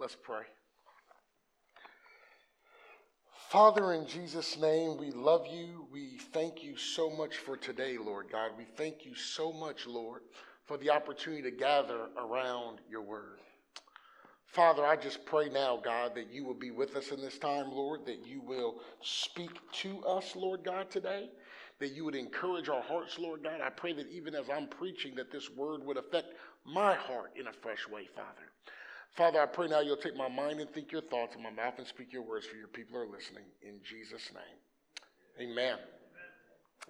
Let's pray. Father, in Jesus' name, we love you. We thank you so much for today, Lord God. We thank you so much, Lord, for the opportunity to gather around your word. Father, I just pray now, God, that you will be with us in this time, Lord, that you will speak to us, Lord God, today, that you would encourage our hearts, Lord God. I pray that even as I'm preaching, that this word would affect my heart in a fresh way, Father. Father, I pray now you'll take my mind and think your thoughts in my mouth and speak your words for your people are listening. In Jesus' name. Amen.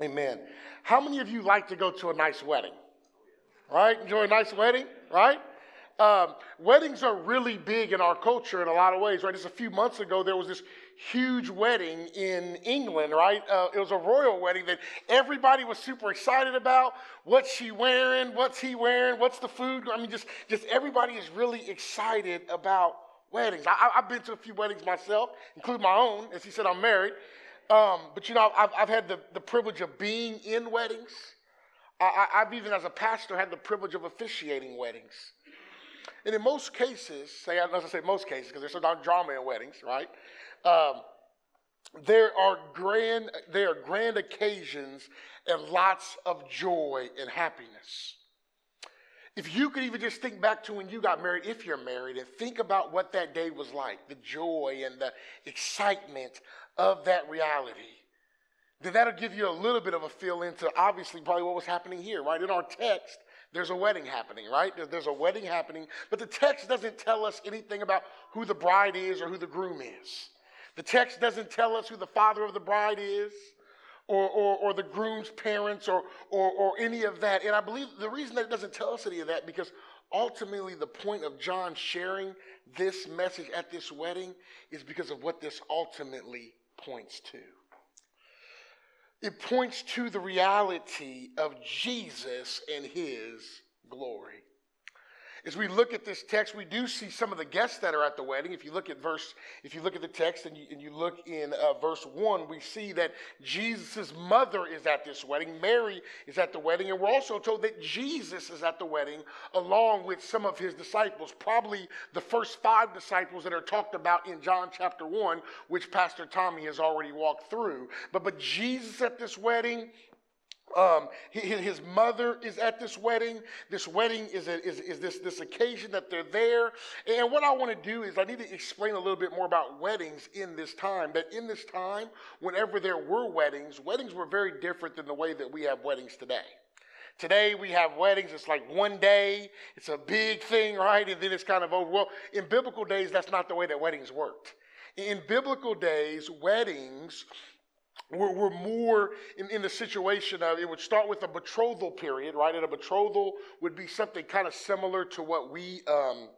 Amen. How many of you like to go to a nice wedding? Right? Enjoy a nice wedding, right? Um, weddings are really big in our culture in a lot of ways, right? Just a few months ago, there was this huge wedding in England, right? Uh, it was a royal wedding that everybody was super excited about. What's she wearing? What's he wearing? What's the food? I mean, just, just everybody is really excited about weddings. I, have been to a few weddings myself, including my own. As he said, I'm married. Um, but you know, I've, I've had the, the privilege of being in weddings. I, I've even, as a pastor, had the privilege of officiating weddings. And in most cases, say, as I say most cases, because there's so some drama in weddings, right? Um, there are grand, there are grand occasions and lots of joy and happiness. If you could even just think back to when you got married, if you're married, and think about what that day was like, the joy and the excitement of that reality, then that'll give you a little bit of a feel into obviously probably what was happening here, right? In our text, there's a wedding happening, right? There's a wedding happening, but the text doesn't tell us anything about who the bride is or who the groom is. The text doesn't tell us who the father of the bride is or, or, or the groom's parents or, or, or any of that. And I believe the reason that it doesn't tell us any of that because ultimately the point of John sharing this message at this wedding is because of what this ultimately points to. It points to the reality of Jesus and his glory. As we look at this text, we do see some of the guests that are at the wedding. If you look at verse, if you look at the text and you, and you look in uh, verse one, we see that Jesus' mother is at this wedding. Mary is at the wedding, and we're also told that Jesus is at the wedding along with some of his disciples. Probably the first five disciples that are talked about in John chapter one, which Pastor Tommy has already walked through. But but Jesus at this wedding, um, his mother is at this wedding. This wedding is, a, is, is this, this occasion that they're there. And what I want to do is I need to explain a little bit more about weddings in this time. That in this time, whenever there were weddings, weddings were very different than the way that we have weddings today. Today we have weddings, it's like one day, it's a big thing, right? And then it's kind of over. Well, in biblical days, that's not the way that weddings worked. In biblical days, weddings we're, we're more in, in the situation of it would start with a betrothal period, right? And a betrothal would be something kind of similar to what we um,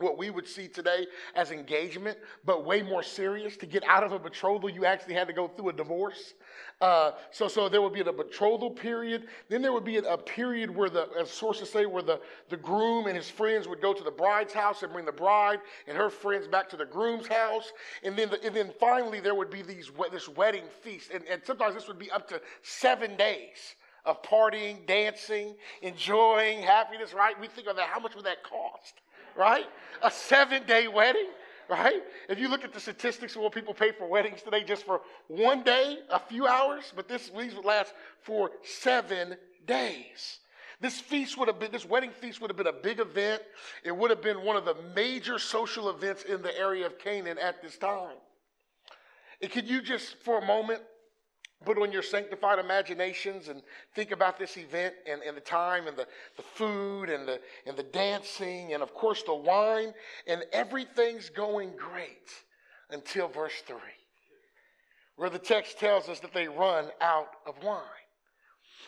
what we would see today as engagement, but way more serious. To get out of a betrothal, you actually had to go through a divorce. Uh, so, so there would be a betrothal period. Then there would be a, period where the, as sources say, where the, the groom and his friends would go to the bride's house and bring the bride and her friends back to the groom's house. And then, the, and then finally, there would be these this wedding feast, and, and sometimes this would be up to seven days of partying, dancing, enjoying happiness. Right? We think of that. How much would that cost? Right? A seven day wedding right? If you look at the statistics of what people pay for weddings today, just for one day, a few hours, but this these would last for seven days. This feast would have been, this wedding feast would have been a big event. It would have been one of the major social events in the area of Canaan at this time. And could you just, for a moment, put on your sanctified imaginations and think about this event and, and the time and the, the food and the, and the dancing and, of course, the wine, and everything's going great until verse 3, where the text tells us that they run out of wine.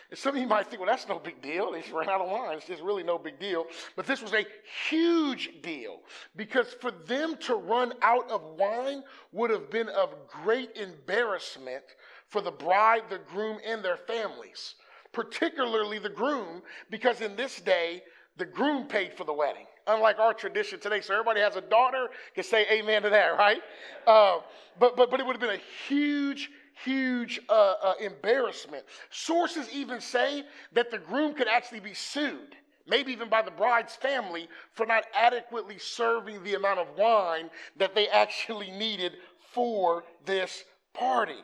And some of you might think, well, that's no big deal. They just ran out of wine. It's just really no big deal. But this was a huge deal because for them to run out of wine would have been of great embarrassment for the bride, the groom, and their families, particularly the groom, because in this day, the groom paid for the wedding, unlike our tradition today. So everybody has a daughter, can say amen to that, right? Uh, but, but, but it would have been a huge, huge uh, uh, embarrassment. Sources even say that the groom could actually be sued maybe even by the bride's family, for not adequately serving the amount of wine that they actually needed for this party.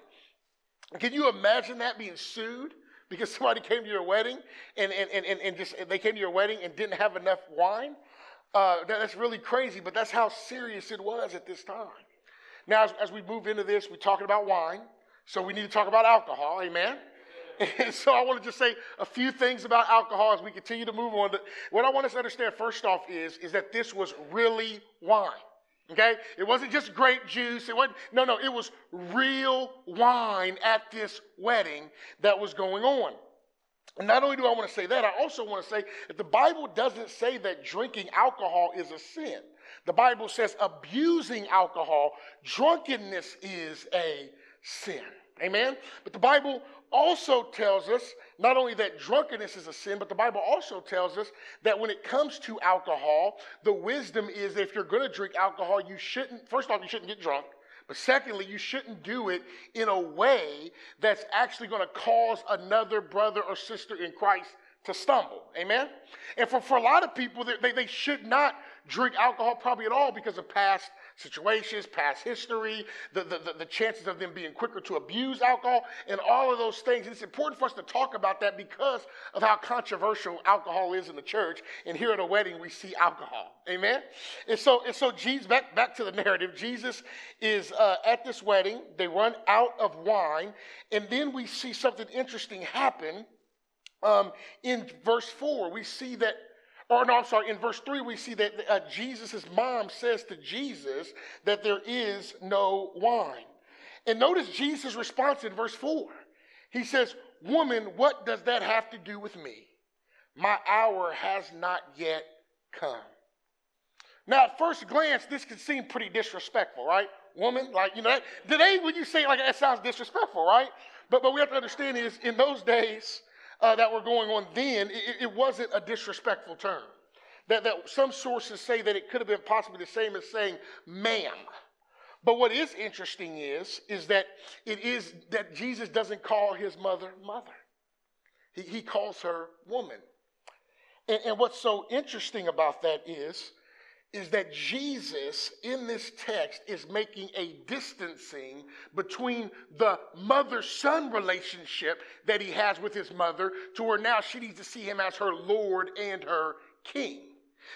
Can you imagine that being sued? Because somebody came to your wedding and, and, and, and just they came to your wedding and didn't have enough wine? Uh, that's really crazy, but that's how serious it was at this time. Now, as, as we move into this, we're talking about wine, so we need to talk about alcohol, amen? And so I want to just say a few things about alcohol as we continue to move on. What I want us to understand first off is, is that this was really wine. Okay? It wasn't just grape juice. It wasn't, no, no, it was real wine at this wedding that was going on. And not only do I want to say that, I also want to say that the Bible doesn't say that drinking alcohol is a sin. The Bible says abusing alcohol, drunkenness is a sin. Amen? But the Bible also tells us not only that drunkenness is a sin, but the Bible also tells us that when it comes to alcohol, the wisdom is if you're going to drink alcohol, you shouldn't, first off, you shouldn't get drunk. But secondly, you shouldn't do it in a way that's actually going to cause another brother or sister in Christ to stumble. Amen? And for, for a lot of people, they, they should not drink alcohol probably at all because of past situations, past history, the, the, the, the, chances of them being quicker to abuse alcohol, and all of those things. It's important for us to talk about that because of how controversial alcohol is in the church. And here at a wedding, we see alcohol. Amen? And so, and so Jesus, back, back to the narrative, Jesus is uh, at this wedding. They run out of wine, and then we see something interesting happen. Um, in verse 4, we see that or no, I'm sorry, in verse 3, we see that uh, Jesus' mom says to Jesus that there is no wine. And notice Jesus' response in verse 4. He says, Woman, what does that have to do with me? My hour has not yet come. Now, at first glance, this could seem pretty disrespectful, right? Woman, like, you know, that, today when you say like that sounds disrespectful, right? But, but we have to understand is in those days, uh, that were going on then, it, it, wasn't a disrespectful term. That, that some sources say that it could have been possibly the same as saying ma'am. But what is interesting is, is that it is that Jesus doesn't call his mother mother. He, he calls her woman. And, and what's so interesting about that is is that Jesus in this text is making a distancing between the mother son relationship that he has with his mother to where now she needs to see him as her Lord and her King.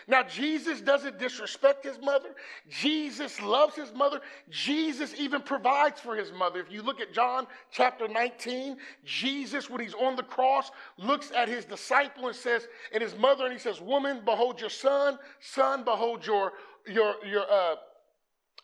Now, Jesus doesn't disrespect his mother. Jesus loves his mother. Jesus even provides for his mother. If you look at John chapter 19, Jesus, when he's on the cross, looks at his disciple and says, and his mother, and he says, Woman, behold your son. Son, behold your, your, your, uh,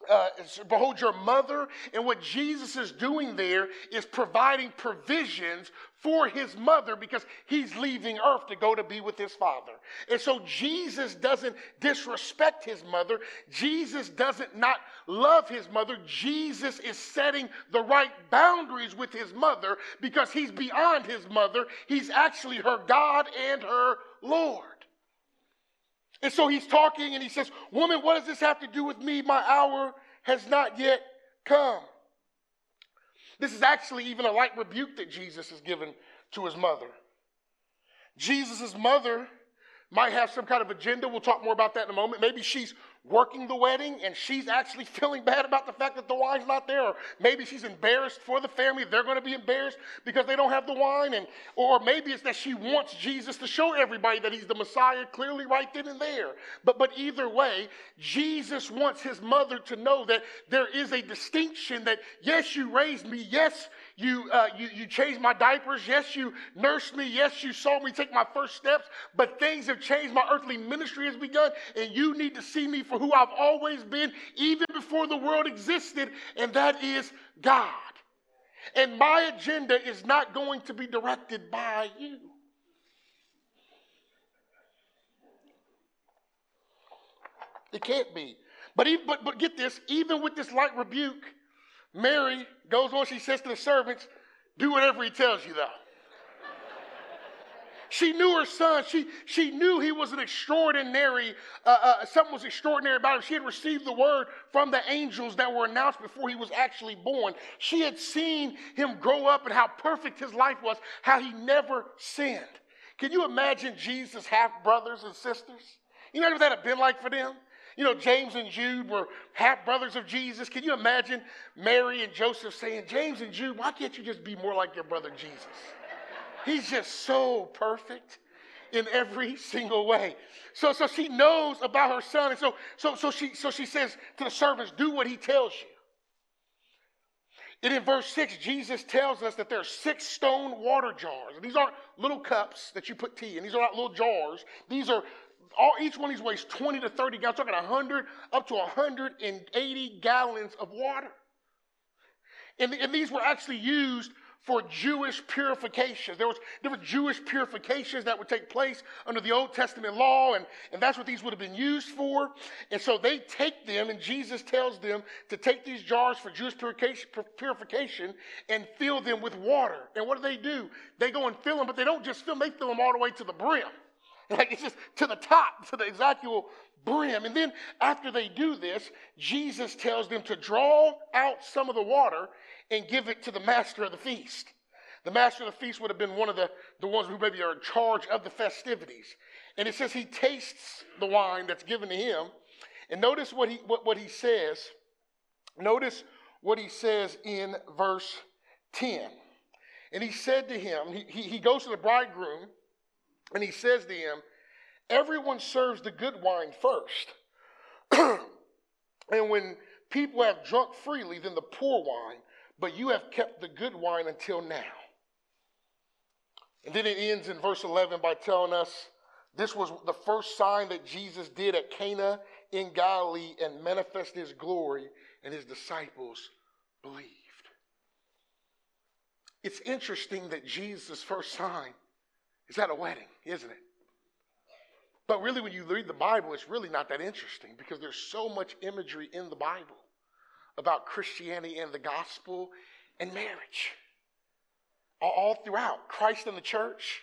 uh, behold your mother. And what Jesus is doing there is providing provisions for his mother because he's leaving earth to go to be with his father. And so Jesus doesn't disrespect his mother. Jesus doesn't not love his mother. Jesus is setting the right boundaries with his mother because he's beyond his mother. He's actually her God and her Lord. And so he's talking and he says, Woman, what does this have to do with me? My hour has not yet come. This is actually even a light rebuke that Jesus has given to his mother. Jesus' mother might have some kind of agenda. We'll talk more about that in a moment. Maybe she's working the wedding and she's actually feeling bad about the fact that the wine's not there. Or maybe she's embarrassed for the family. They're going to be embarrassed because they don't have the wine. And, or maybe it's that she wants Jesus to show everybody that he's the Messiah clearly right then and there. But, but either way, Jesus wants his mother to know that there is a distinction that, yes, you raised me. Yes, you, uh, you, you changed my diapers. Yes, you nursed me. Yes, you saw me take my first steps. But things have changed. My earthly ministry has begun. And you need to see me for who I've always been, even before the world existed. And that is God. And my agenda is not going to be directed by you. It can't be. But, even, but, but get this, even with this light rebuke, Mary goes on, she says to the servants, Do whatever he tells you, though. she knew her son. She, she knew he was an extraordinary, uh, uh, something was extraordinary about him. She had received the word from the angels that were announced before he was actually born. She had seen him grow up and how perfect his life was, how he never sinned. Can you imagine Jesus' half brothers and sisters? You know what that have been like for them? You know, James and Jude were half brothers of Jesus. Can you imagine Mary and Joseph saying, James and Jude, why can't you just be more like your brother Jesus? He's just so perfect in every single way. So, so she knows about her son. And so, so, so, she, so she says to the servants, do what he tells you. And in verse 6, Jesus tells us that there are six stone water jars. And these aren't little cups that you put tea in. These are not little jars. These are all each one of these weighs 20 to 30 gallons. talking 100 up to 180 gallons of water. And, and these were actually used for Jewish purifications. There, was, were Jewish purifications that would take place under the Old Testament law, and, and that's what these would have been used for. And so they take them, and Jesus tells them to take these jars for Jewish purification and fill them with water. And what do they do? They go and fill them, but they don't just fill them, they fill them all the way to the brim. Like it's just to the top, to the exact brim. And then after they do this, Jesus tells them to draw out some of the water and give it to the master of the feast. The master of the feast would have been one of the, the ones who maybe are in charge of the festivities. And it says he tastes the wine that's given to him. And notice what he, what, what he says. Notice what he says in verse 10. And he said to him, he, he, he goes to the bridegroom and he says to him, Everyone serves the good wine first. and when people have drunk freely, then the poor wine but you have kept the good wine until now. And then it ends in verse 11 by telling us this was the first sign that Jesus did at Cana in Galilee and manifested his glory, and his disciples believed. It's interesting that Jesus' first sign is at a wedding, isn't it? But really, when you read the Bible, it's really not that interesting because there's so much imagery in the Bible about Christianity and the gospel and marriage. All, throughout Christ and the church.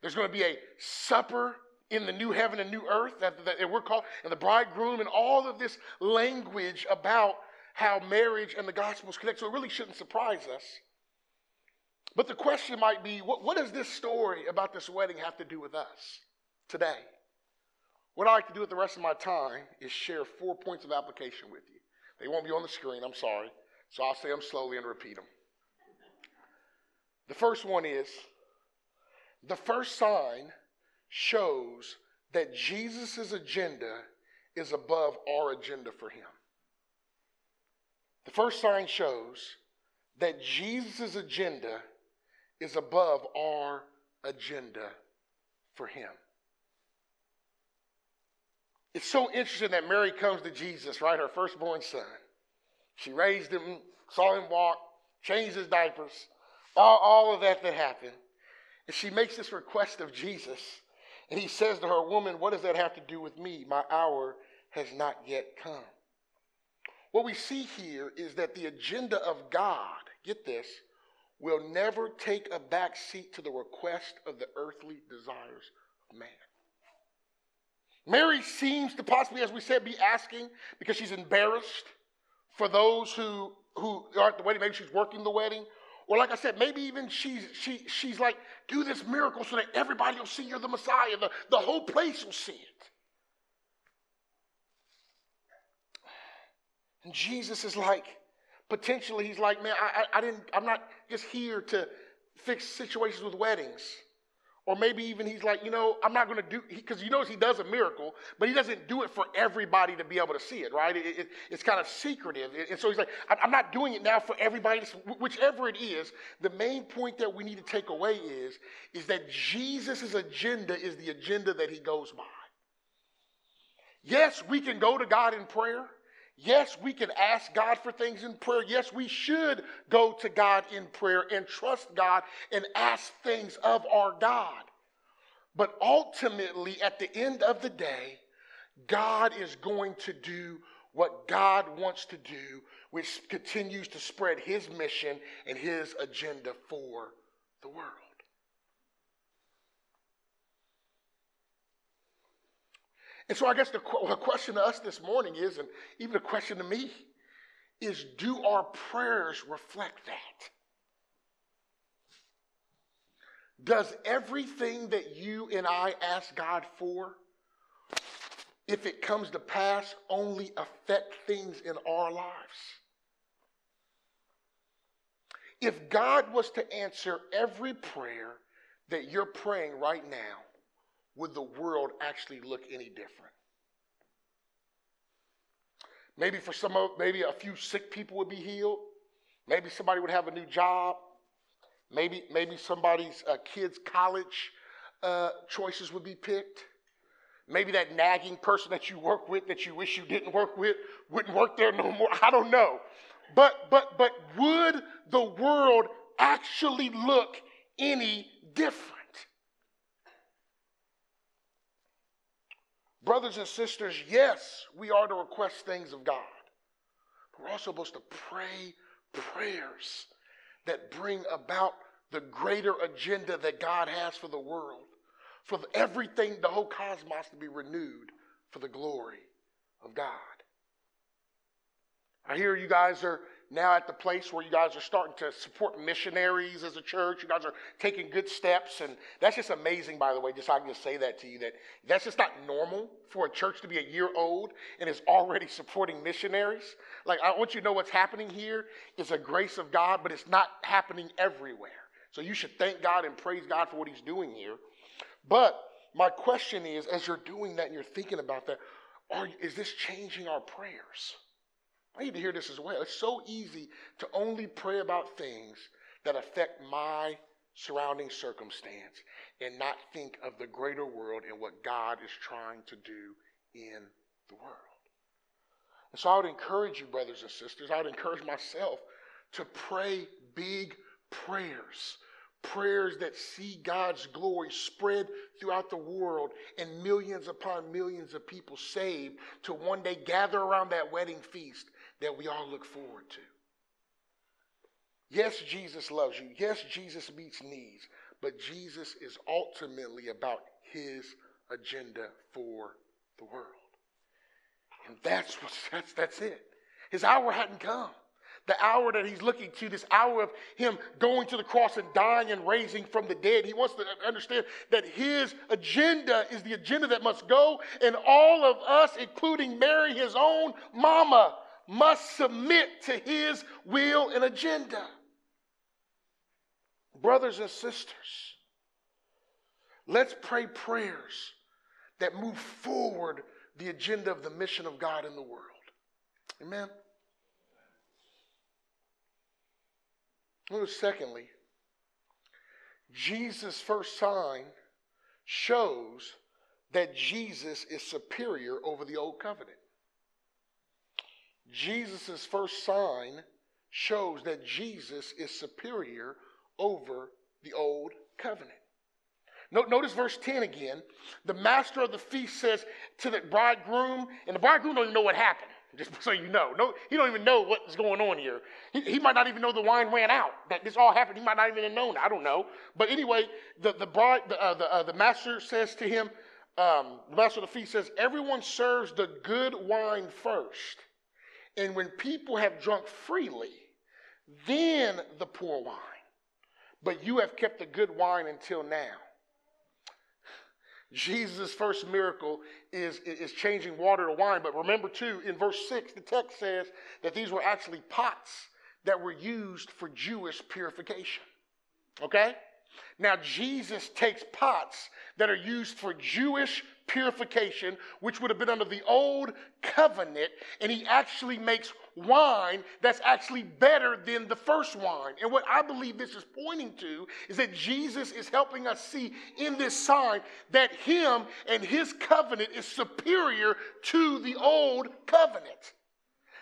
There's going to be a supper in the new heaven and new earth that, that we're called, and the bridegroom, and all of this language about how marriage and the gospel is connected. So it really shouldn't surprise us. But the question might be what, what does this story about this wedding have to do with us today? What I like to do with the rest of my time is share four points of application with you. They won't be on the screen, I'm sorry. So I'll say them slowly and repeat them. The first one is the first sign shows that Jesus' agenda is above our agenda for him. The first sign shows that Jesus' agenda is above our agenda for him. It's so interesting that Mary comes to Jesus, right? Her firstborn son. She raised him, saw him walk, changed his diapers, all, all of that that happened. And she makes this request of Jesus. And he says to her, Woman, what does that have to do with me? My hour has not yet come. What we see here is that the agenda of God, get this, will never take a back seat to the request of the earthly desires of man. Mary seems to possibly, as we said, be asking because she's embarrassed for those who, who are at the wedding. Maybe she's working the wedding. Or like I said, maybe even she's, she, she's like, do this miracle so that everybody will see you're the Messiah. The, the whole place will see it. And Jesus is like, potentially, he's like, man, I, I, didn't, I'm not just here to fix situations with weddings. Or maybe even he's like, you know, I'm not going to do, because he, knows he does a miracle, but he doesn't do it for everybody to be able to see it, right? It, it, it's kind of secretive. And so he's like, I'm not doing it now for everybody, whichever it is. The main point that we need to take away is, is that Jesus' agenda is the agenda that he goes by. Yes, we can go to God in prayer. Yes, we can ask God for things in prayer. Yes, we should go to God in prayer and trust God and ask things of our God. But ultimately, at the end of the day, God is going to do what God wants to do, which continues to spread his mission and his agenda for the world. And so I guess the, the question to us this morning is, and even a question to me, is do our prayers reflect that? Does everything that you and I ask God for, if it comes to pass, only affect things in our lives? If God was to answer every prayer that you're praying right now, would the world actually look any different? Maybe for some of, maybe a few sick people would be healed. Maybe somebody would have a new job. Maybe, maybe somebody's uh, kid's college uh, choices would be picked. Maybe that nagging person that you work with that you wish you didn't work with wouldn't work there no more. I don't know. But but but would the world actually look any different? Brothers and sisters, yes, we are to request things of God. But we're also supposed to pray prayers that bring about the greater agenda that God has for the world, for everything, the whole cosmos to be renewed for the glory of God. I hear you guys are now at the place where you guys are starting to support missionaries as a church. You guys are taking good steps, and that's just amazing. By the way, just I can just say that to you that that's just not normal for a church to be a year old and is already supporting missionaries. Like I want you to know what's happening here is a grace of God, but it's not happening everywhere. So you should thank God and praise God for what He's doing here. But my question is, as you're doing that and you're thinking about that, are, is this changing our prayers? I need to hear this as well. It's so easy to only pray about things that affect my surrounding circumstance and not think of the greater world and what God is trying to do in the world. And so I would encourage you, brothers and sisters, I would encourage myself to pray big prayers. Prayers that see God's glory spread throughout the world and millions upon millions of people saved to one day gather around that wedding feast that we all look forward to. Yes, Jesus loves you. Yes, Jesus meets needs. But Jesus is ultimately about his agenda for the world. And that's what that's that's it. His hour hadn't come. The hour that he's looking to, this hour of him going to the cross and dying and raising from the dead. He wants to understand that his agenda is the agenda that must go, and all of us, including Mary, his own mama, must submit to his will and agenda. Brothers and sisters, let's pray prayers that move forward the agenda of the mission of God in the world. Amen. Secondly, Jesus' first sign shows that Jesus is superior over the old covenant. Jesus' first sign shows that Jesus is superior over the old covenant. Notice verse 10 again. The master of the feast says to the bridegroom, and the bridegroom don't even know what happened, just so you know. No, he don't even know what's going on here. He, he might not even know the wine ran out, that this all happened. He might not even have known. I don't know. But anyway, the, the, bride, the, uh, the, uh, the master says to him, um, the master of the feast says, everyone serves the good wine first. And when people have drunk freely, then the poor wine. But you have kept the good wine until now. Jesus' first miracle is, is changing water to wine. But remember, too, in verse 6, the text says that these were actually pots that were used for Jewish purification. Okay? Now, Jesus takes pots that are used for Jewish purification, which would have been under the old covenant, and he actually makes wine that's actually better than the first wine. And what I believe this is pointing to is that Jesus is helping us see in this sign that him and his covenant is superior to the old covenant.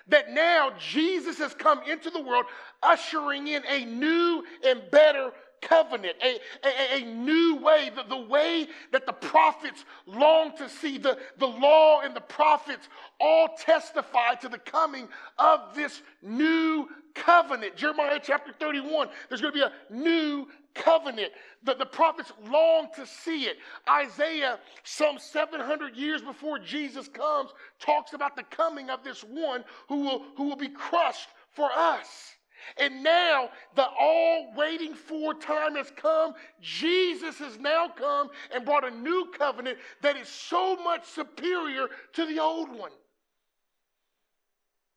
That now Jesus has come into the world, ushering in a new and better covenant, a, a, a new way, the, the way that the prophets long to see. The, the law and the prophets all testify to the coming of this new covenant. Jeremiah chapter 31, there's going to be a new covenant. The, the prophets long to see it. Isaiah, some 700 years before Jesus comes, talks about the coming of this one who will, who will be crushed for us. And now the all waiting for time has come. Jesus has now come and brought a new covenant that is so much superior to the old one.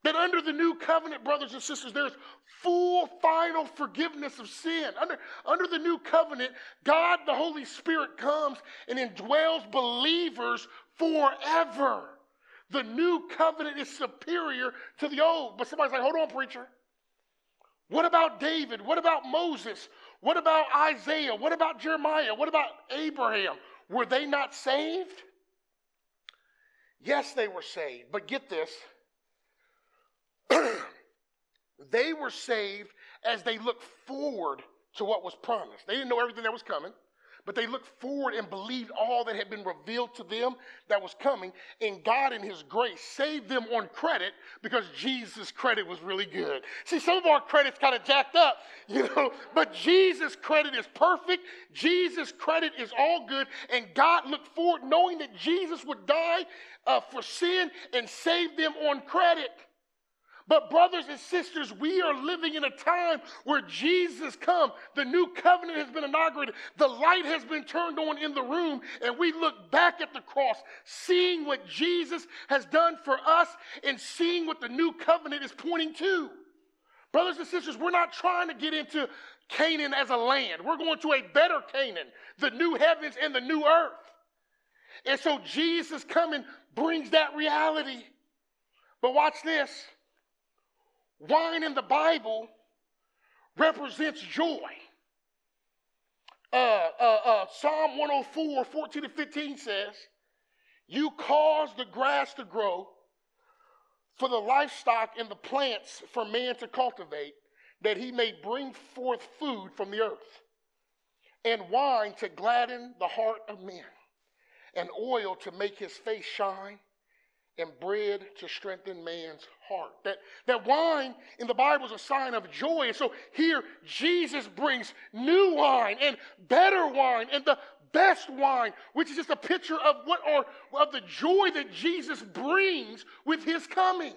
That under the new covenant, brothers and sisters, there's full final forgiveness of sin. Under, under the new covenant, God, the Holy Spirit, comes and indwells believers forever. The new covenant is superior to the old. But somebody's like, hold on, preacher. What about David? What about Moses? What about Isaiah? What about Jeremiah? What about Abraham? Were they not saved? Yes, they were saved. But get this they were saved as they looked forward to what was promised. They didn't know everything that was coming but they looked forward and believed all that had been revealed to them that was coming. And God, in His grace, saved them on credit because Jesus' credit was really good. See, some of our credit's kind of jacked up, you know, but Jesus' credit is perfect. Jesus' credit is all good. And God looked forward knowing that Jesus would die uh, for sin and save them on credit. But, brothers and sisters, we are living in a time where Jesus come. The new covenant has been inaugurated. The light has been turned on in the room, and we look back at the cross, seeing what Jesus has done for us and seeing what the new covenant is pointing to. Brothers and sisters, we're not trying to get into Canaan as a land. We're going to a better Canaan, the new heavens and the new earth. And so Jesus coming brings that reality. But watch this. Wine in the Bible represents joy. Uh, uh, uh, Psalm 104, 14 to 15 says, You cause the grass to grow for the livestock and the plants for man to cultivate, that he may bring forth food from the earth, and wine to gladden the heart of men, and oil to make his face shine, and bread to strengthen man's heart. That, that wine in the Bible is a sign of joy. And so here, Jesus brings new wine and better wine and the best wine, which is just a picture of what or of the joy that Jesus brings with his coming.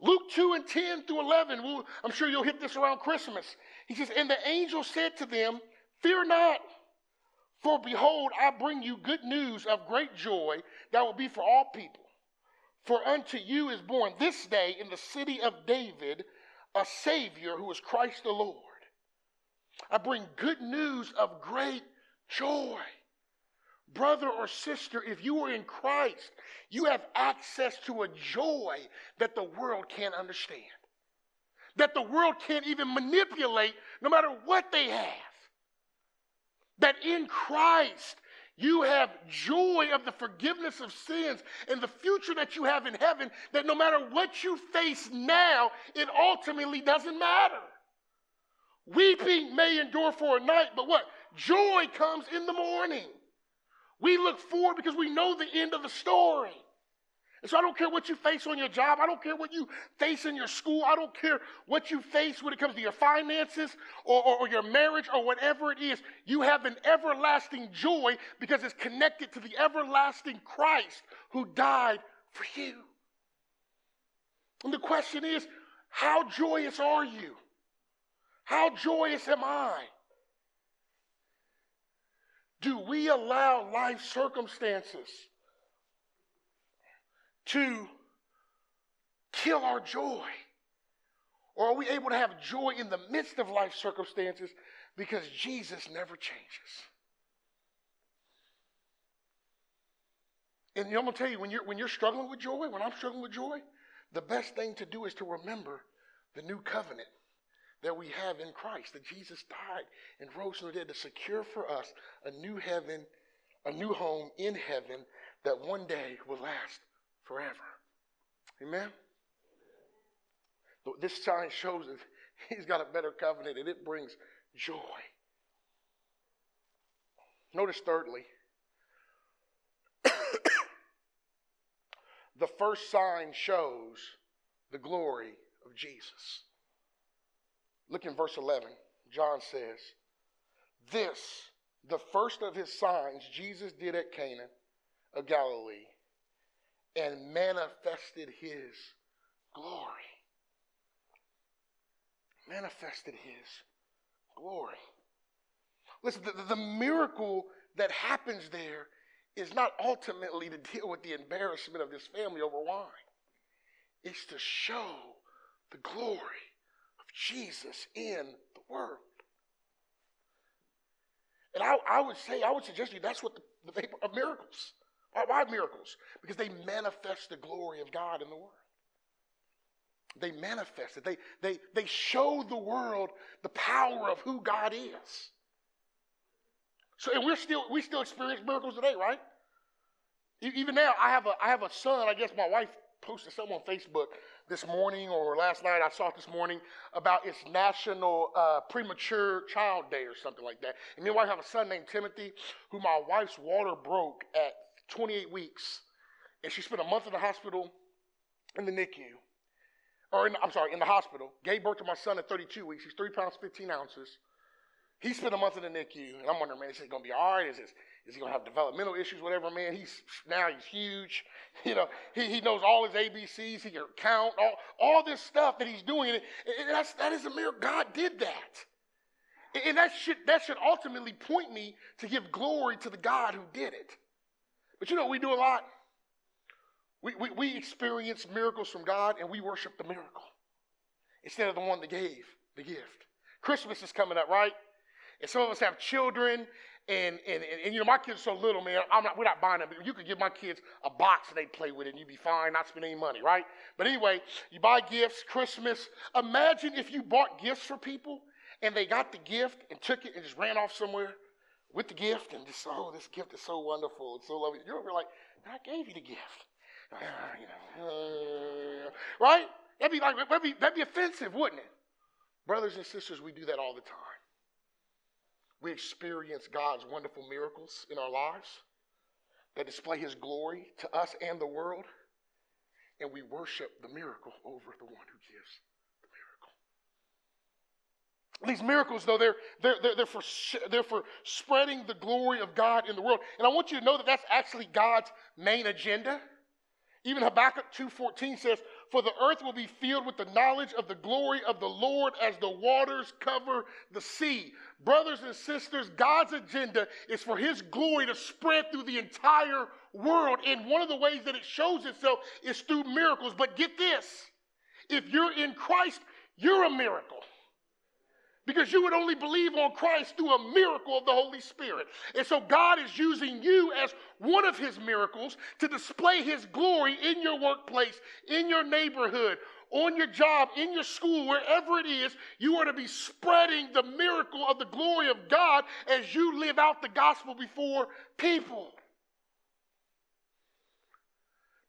Luke 2 and 10 through 11, we'll, I'm sure you'll hit this around Christmas. He says, And the angel said to them, Fear not, for behold, I bring you good news of great joy that will be for all people. For unto you is born this day in the city of David a Savior who is Christ the Lord. I bring good news of great joy. Brother or sister, if you are in Christ, you have access to a joy that the world can't understand, that the world can't even manipulate no matter what they have. That in Christ, you have joy of the forgiveness of sins and the future that you have in heaven, that no matter what you face now, it ultimately doesn't matter. Weeping may endure for a night, but what? Joy comes in the morning. We look forward because we know the end of the story. And so I don't care what you face on your job. I don't care what you face in your school. I don't care what you face when it comes to your finances or, or, or, your marriage or whatever it is. You have an everlasting joy because it's connected to the everlasting Christ who died for you. And the question is, how joyous are you? How joyous am I? Do we allow life circumstances? To kill our joy? Or are we able to have joy in the midst of life circumstances because Jesus never changes? And I'm going to tell you, when you're, when you're struggling with joy, when I'm struggling with joy, the best thing to do is to remember the new covenant that we have in Christ, that Jesus died and rose from the dead to secure for us a new heaven, a new home in heaven that one day will last forever. Amen? This sign shows that he's got a better covenant and it brings joy. Notice, thirdly, the first sign shows the glory of Jesus. Look in verse 11. John says, This, the first of his signs, Jesus did at Cana of Galilee and manifested his glory. manifested his glory. Listen, the, the miracle that happens there is not ultimately to deal with the embarrassment of this family over wine. It's to show the glory of Jesus in the world. And I, I would say, I would suggest to you that's what the, the vapor of miracles. Why, why miracles? Because they manifest the glory of God in the world. They manifest it. They, they, they show the world the power of who God is. So, and we're still, we still experience miracles today, right? Even now, I have a, I have a son. I guess my wife posted something on Facebook this morning or last night. I saw it this morning about its National uh, Premature Child Day or something like that. And me I have a son named Timothy, who my wife's water broke at 28 weeks, and she spent a month in the hospital in the NICU, or in, I'm sorry, in the hospital. Gave birth to my son at 32 weeks. He's three pounds 15 ounces. He spent a month in the NICU, and I'm wondering, man, is he going to be all right? Is, this, is he going to have developmental issues, whatever, man? He's now he's huge. You know, he, he knows all his ABCs. He can count all, all this stuff that he's doing. And, and that's, that is a miracle. God did that. And that should, that should ultimately point me to give glory to the God who did it. But you know, we do a lot. We, we, we experience miracles from God and we worship the miracle instead of the one that gave the gift. Christmas is coming up, right? And some of us have children, and, and, and, and, you know, my kids are so little, man, I'm not, we're not buying them. You could give my kids a box and they'd play with it and you'd be fine, not spend any money, right? But anyway, you buy gifts, Christmas. Imagine if you bought gifts for people and they got the gift and took it and just ran off somewhere with the gift and just, oh, this gift is so wonderful. It's so lovely. You're like, I gave you the gift. Uh, uh, right? That'd be like, that'd be, that'd be offensive, wouldn't it? Brothers and sisters, we do that all the time. We experience God's wonderful miracles in our lives that display His glory to us and the world, and we worship the miracle over the one who gives. These miracles, though, they're, they're, they're, they're, for, they're for spreading the glory of God in the world. And I want you to know that that's actually God's main agenda. Even Habakkuk 2.14 says, For the earth will be filled with the knowledge of the glory of the Lord as the waters cover the sea. Brothers and sisters, God's agenda is for his glory to spread through the entire world. And one of the ways that it shows itself is through miracles. But get this if you're in Christ, you're a miracle. Because you would only believe on Christ through a miracle of the Holy Spirit. And so God is using you as one of his miracles to display his glory in your workplace, in your neighborhood, on your job, in your school, wherever it is, you are to be spreading the miracle of the glory of God as you live out the gospel before people.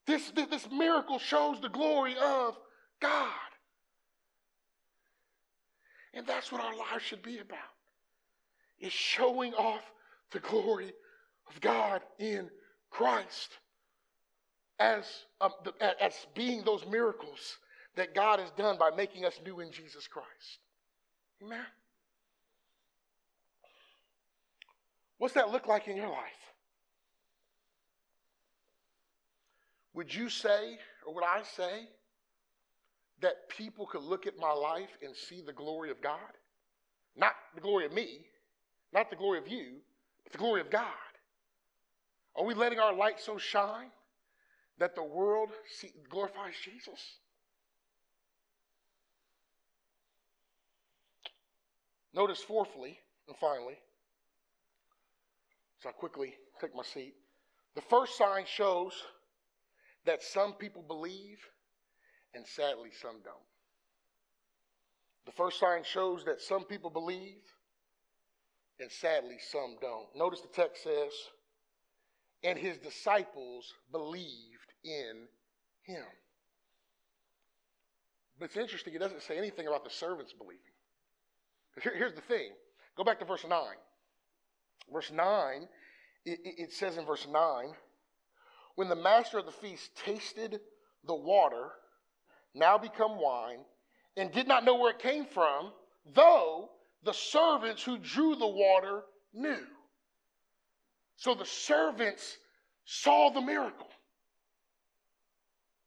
This, this, miracle shows the glory of God. And that's what our lives should be about. Is showing off the glory of God in Christ as, um, the, as being those miracles that God has done by making us new in Jesus Christ. Amen. What's that look like in your life? Would you say, or would I say, that people could look at my life and see the glory of God? Not the glory of me, not the glory of you, but the glory of God. Are we letting our light so shine that the world see, glorifies Jesus? Notice, fourthly and finally, so I quickly take my seat. The first sign shows that some people believe and sadly some don't. The first sign shows that some people believe and sadly some don't. Notice the text says, and his disciples believed in him. But it's interesting, it doesn't say anything about the servants believing. Here, here's the thing go back to verse 9. Verse 9, it, it says in verse 9, when the master of the feast tasted the water, now become wine, and did not know where it came from, though the servants who drew the water knew. So the servants saw the miracle.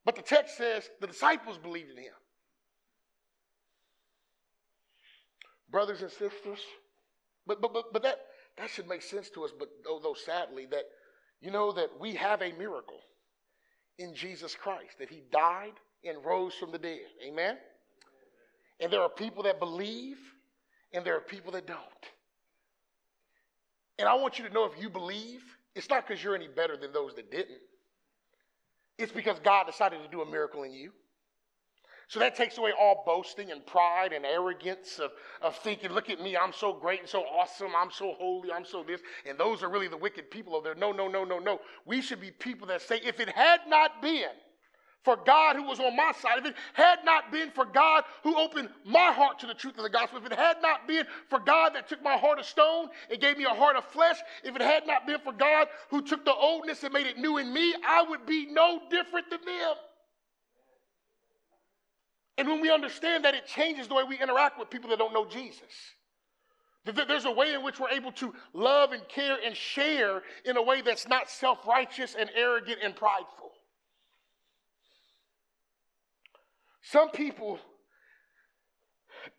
But the text says the disciples believed in him. brothers and sisters, but, but, but, but that, that should make sense to us, but although sadly, that you know that we have a miracle in Jesus Christ, that he died and rose from the dead. Amen? And there are people that believe, and there are people that don't. And I want you to know if you believe, it's not because you're any better than those that didn't. It's because God decided to do a miracle in you. So that takes away all boasting and pride and arrogance of, of thinking, look at me, I'm so great and so awesome, I'm so holy, I'm so this. And those are really the wicked people over there. No, no, no, no, no. We should be people that say, if it had not been for God who was on my side, if it had not been for God who opened my heart to the truth of the gospel, if it had not been for God that took my heart of stone and gave me a heart of flesh, if it had not been for God who took the oldness and made it new in me, I would be no different than them. And when we understand that, it changes the way we interact with people that don't know Jesus. There's a way in which we're able to love and care and share in a way that's not self righteous and arrogant and prideful. Some people,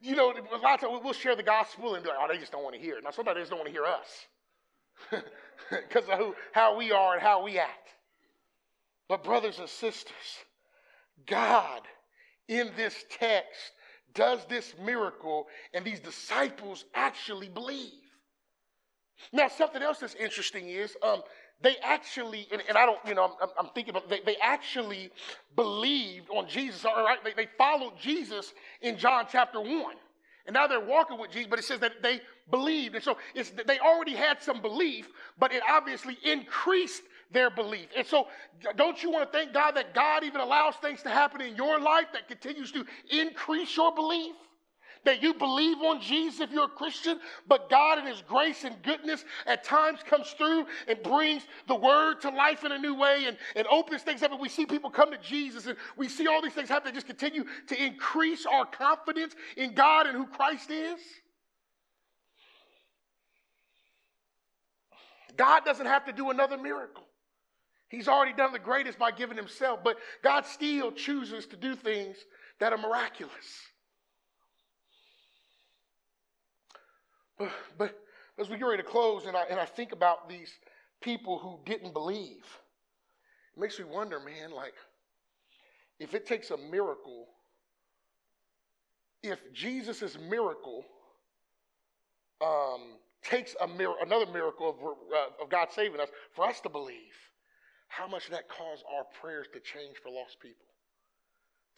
you know, a lot of times we'll share the gospel and be like, oh, they just don't want to hear it. Now, sometimes they just don't want to hear us because of who, how we are and how we act. But, brothers and sisters, God in this text does this miracle, and these disciples actually believe. Now, something else that's interesting is um, they actually, and, and I don't, you know, I'm, I'm thinking about, they, they actually believed on Jesus, all right? They, they followed Jesus in John chapter 1. And now they're walking with Jesus, but it says that they believed. And so it's, they already had some belief, but it obviously increased their belief. And so, don't you want to thank God that God even allows things to happen in your life that continues to increase your belief? That you believe on Jesus if you're a Christian, but God in His grace and goodness at times comes through and brings the word to life in a new way and, and opens things up. And we see people come to Jesus and we see all these things happen that just continue to increase our confidence in God and who Christ is. God doesn't have to do another miracle. He's already done the greatest by giving himself, but God still chooses to do things that are miraculous. But, but as we get ready to close, and I, and I think about these people who didn't believe, it makes me wonder, man, like, if it takes a miracle, if Jesus' miracle um, takes a mir- another miracle of, uh, of God saving us for us to believe, how much that cause our prayers to change for lost people?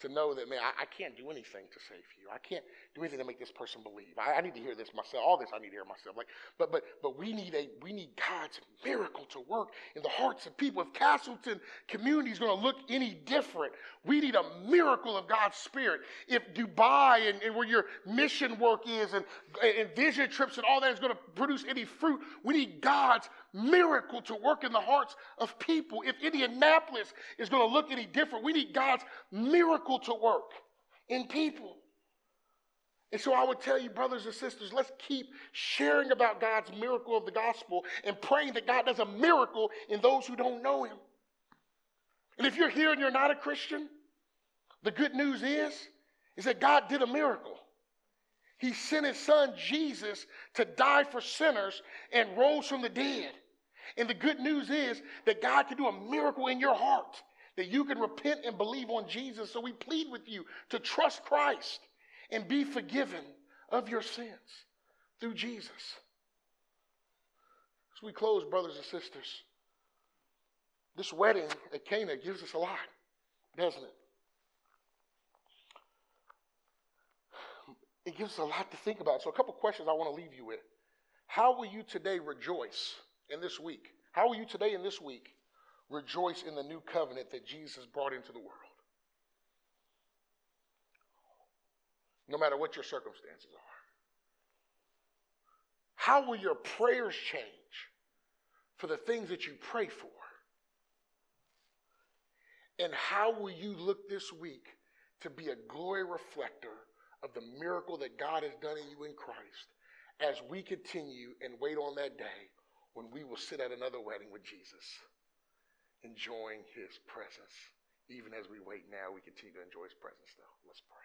To know that, man, I, I, can't do anything to save you. I can't do anything to make this person believe. I, I, need to hear this myself. All this I need to hear myself. Like, but but but we need a we need God's miracle to work in the hearts of people. If Castleton community is going to look any different, we need a miracle of God's Spirit. If Dubai and, and where your mission work is and, and vision trips and all that is going to produce any fruit, we need God's miracle to work in the hearts of people. If Indianapolis is going to look any different, we need God's miracle to work in people. And so I would tell you, brothers and sisters, let's keep sharing about God's miracle of the gospel and praying that God does a miracle in those who don't know Him. And if you're here and you're not a Christian, the good news is, is that God did a miracle. He sent his son Jesus to die for sinners and rose from the dead. And the good news is that God can do a miracle in your heart, that you can repent and believe on Jesus. So we plead with you to trust Christ and be forgiven of your sins through Jesus. As we close, brothers and sisters, this wedding at Cana gives us a lot, doesn't it? It gives us a lot to think about. So, a couple questions I want to leave you with. How will you today rejoice in this week? How will you today in this week rejoice in the new covenant that Jesus brought into the world? No matter what your circumstances are. How will your prayers change for the things that you pray for? And how will you look this week to be a glory reflector of the miracle that God has done in you in Christ as we continue and wait on that day when we will sit at another wedding with Jesus, enjoying his presence. Even as we wait now, we continue to enjoy his presence, though. Let's pray.